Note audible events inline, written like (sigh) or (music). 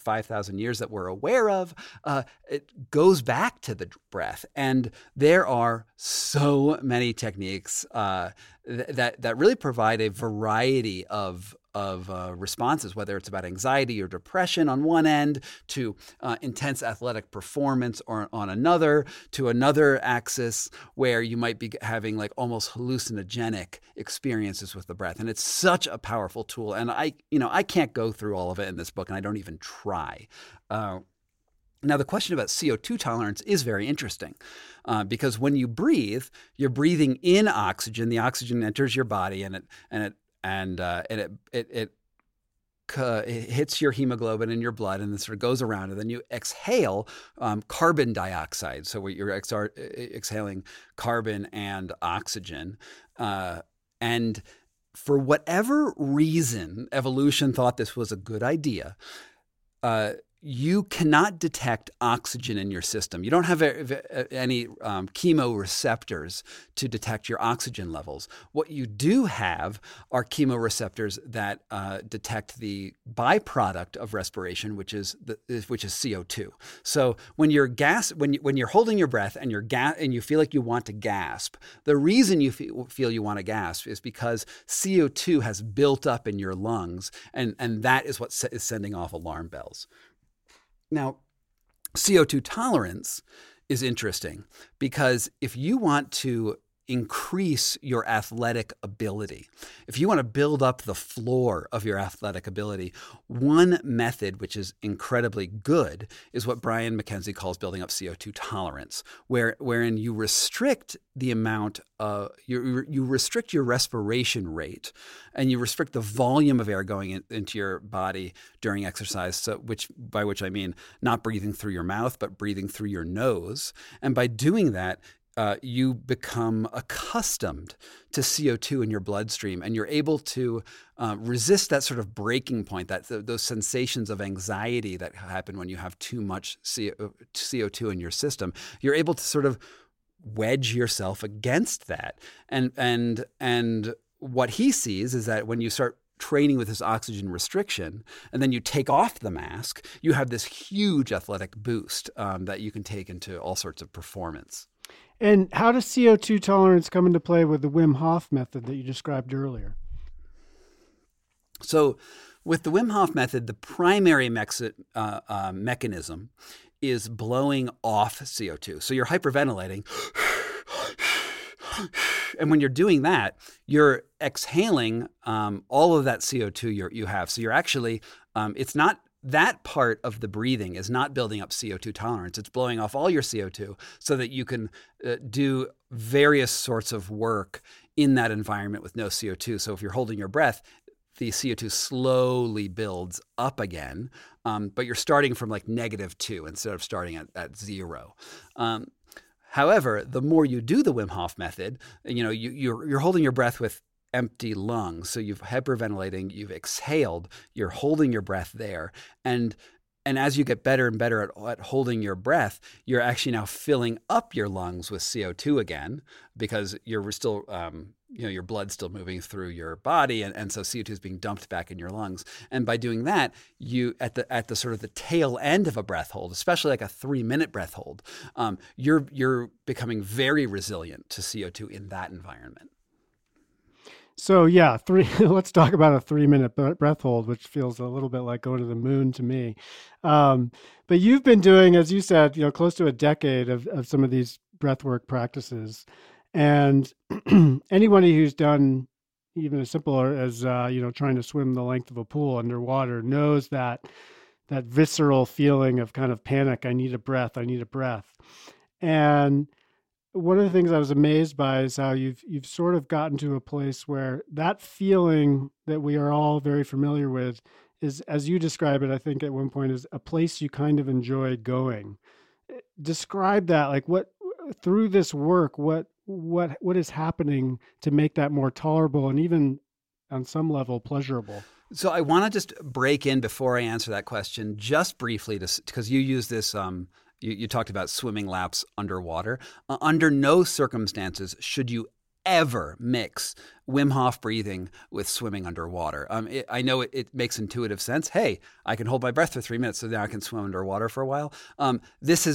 5,000 years that we're aware of, uh, it goes back to the breath. And there are so many techniques uh, th- that, that really provide a variety of of uh, responses, whether it's about anxiety or depression on one end, to uh, intense athletic performance or on another, to another axis where you might be having like almost hallucinogenic experiences with the breath. And it's such a powerful tool. And I, you know, I can't go through all of it in this book, and I don't even try. Uh, now, the question about CO2 tolerance is very interesting uh, because when you breathe, you're breathing in oxygen. The oxygen enters your body and it and it and uh, and it it, it it hits your hemoglobin in your blood and then sort of goes around, and then you exhale um, carbon dioxide. So you're ex- exhaling carbon and oxygen, uh, and for whatever reason, evolution thought this was a good idea. Uh, you cannot detect oxygen in your system. You don't have any um, chemoreceptors to detect your oxygen levels. What you do have are chemoreceptors that uh, detect the byproduct of respiration, which is the, which is CO2. So when you're gas, when you, when you're holding your breath and you're ga- and you feel like you want to gasp, the reason you feel, feel you want to gasp is because CO2 has built up in your lungs, and and that is what is sending off alarm bells. Now, CO2 tolerance is interesting because if you want to increase your athletic ability. If you want to build up the floor of your athletic ability, one method which is incredibly good is what Brian McKenzie calls building up CO2 tolerance, where wherein you restrict the amount uh, you you restrict your respiration rate and you restrict the volume of air going in, into your body during exercise so which by which I mean not breathing through your mouth but breathing through your nose and by doing that uh, you become accustomed to CO2 in your bloodstream and you're able to uh, resist that sort of breaking point, that th- those sensations of anxiety that happen when you have too much CO2 in your system. You're able to sort of wedge yourself against that. And, and, and what he sees is that when you start training with this oxygen restriction, and then you take off the mask, you have this huge athletic boost um, that you can take into all sorts of performance. And how does CO2 tolerance come into play with the Wim Hof method that you described earlier? So, with the Wim Hof method, the primary uh, uh, mechanism is blowing off CO2. So, you're hyperventilating. and when you're doing that, you're exhaling um, all of that CO2 you you have. So, you're actually, um, it's not that part of the breathing is not building up CO2 tolerance. It's blowing off all your CO2 so that you can uh, do various sorts of work in that environment with no CO2. So if you're holding your breath, the CO2 slowly builds up again, um, but you're starting from like negative two instead of starting at, at zero. Um, however, the more you do the Wim Hof method, you know, you, you're, you're holding your breath with empty lungs. So you've hyperventilating, you've exhaled, you're holding your breath there. And and as you get better and better at, at, holding your breath, you're actually now filling up your lungs with CO2 again because you're still, um, you know, your blood's still moving through your body, and, and so CO2 is being dumped back in your lungs. And by doing that, you at the at the sort of the tail end of a breath hold, especially like a three minute breath hold, um, you're you're becoming very resilient to CO2 in that environment. So yeah, three. (laughs) let's talk about a three-minute breath hold, which feels a little bit like going to the moon to me. Um, but you've been doing, as you said, you know, close to a decade of of some of these breathwork practices, and (clears throat) anybody who's done even as simple as uh, you know trying to swim the length of a pool underwater knows that that visceral feeling of kind of panic. I need a breath. I need a breath, and one of the things I was amazed by is how you've you've sort of gotten to a place where that feeling that we are all very familiar with is, as you describe it, I think at one point is a place you kind of enjoy going. Eh, describe that, like what through this work, what what what is happening to make that more tolerable and even on some level pleasurable. So I want to just break in before I answer that question, just briefly, because you use this um, you, you talked about swimming laps underwater. Uh, under no circumstances should you ever mix Wim Hof breathing with swimming underwater. Um, it, I know it, it, makes intuitive sense. Hey, I can hold my breath for three minutes, so now I can swim underwater for a while. Um, this has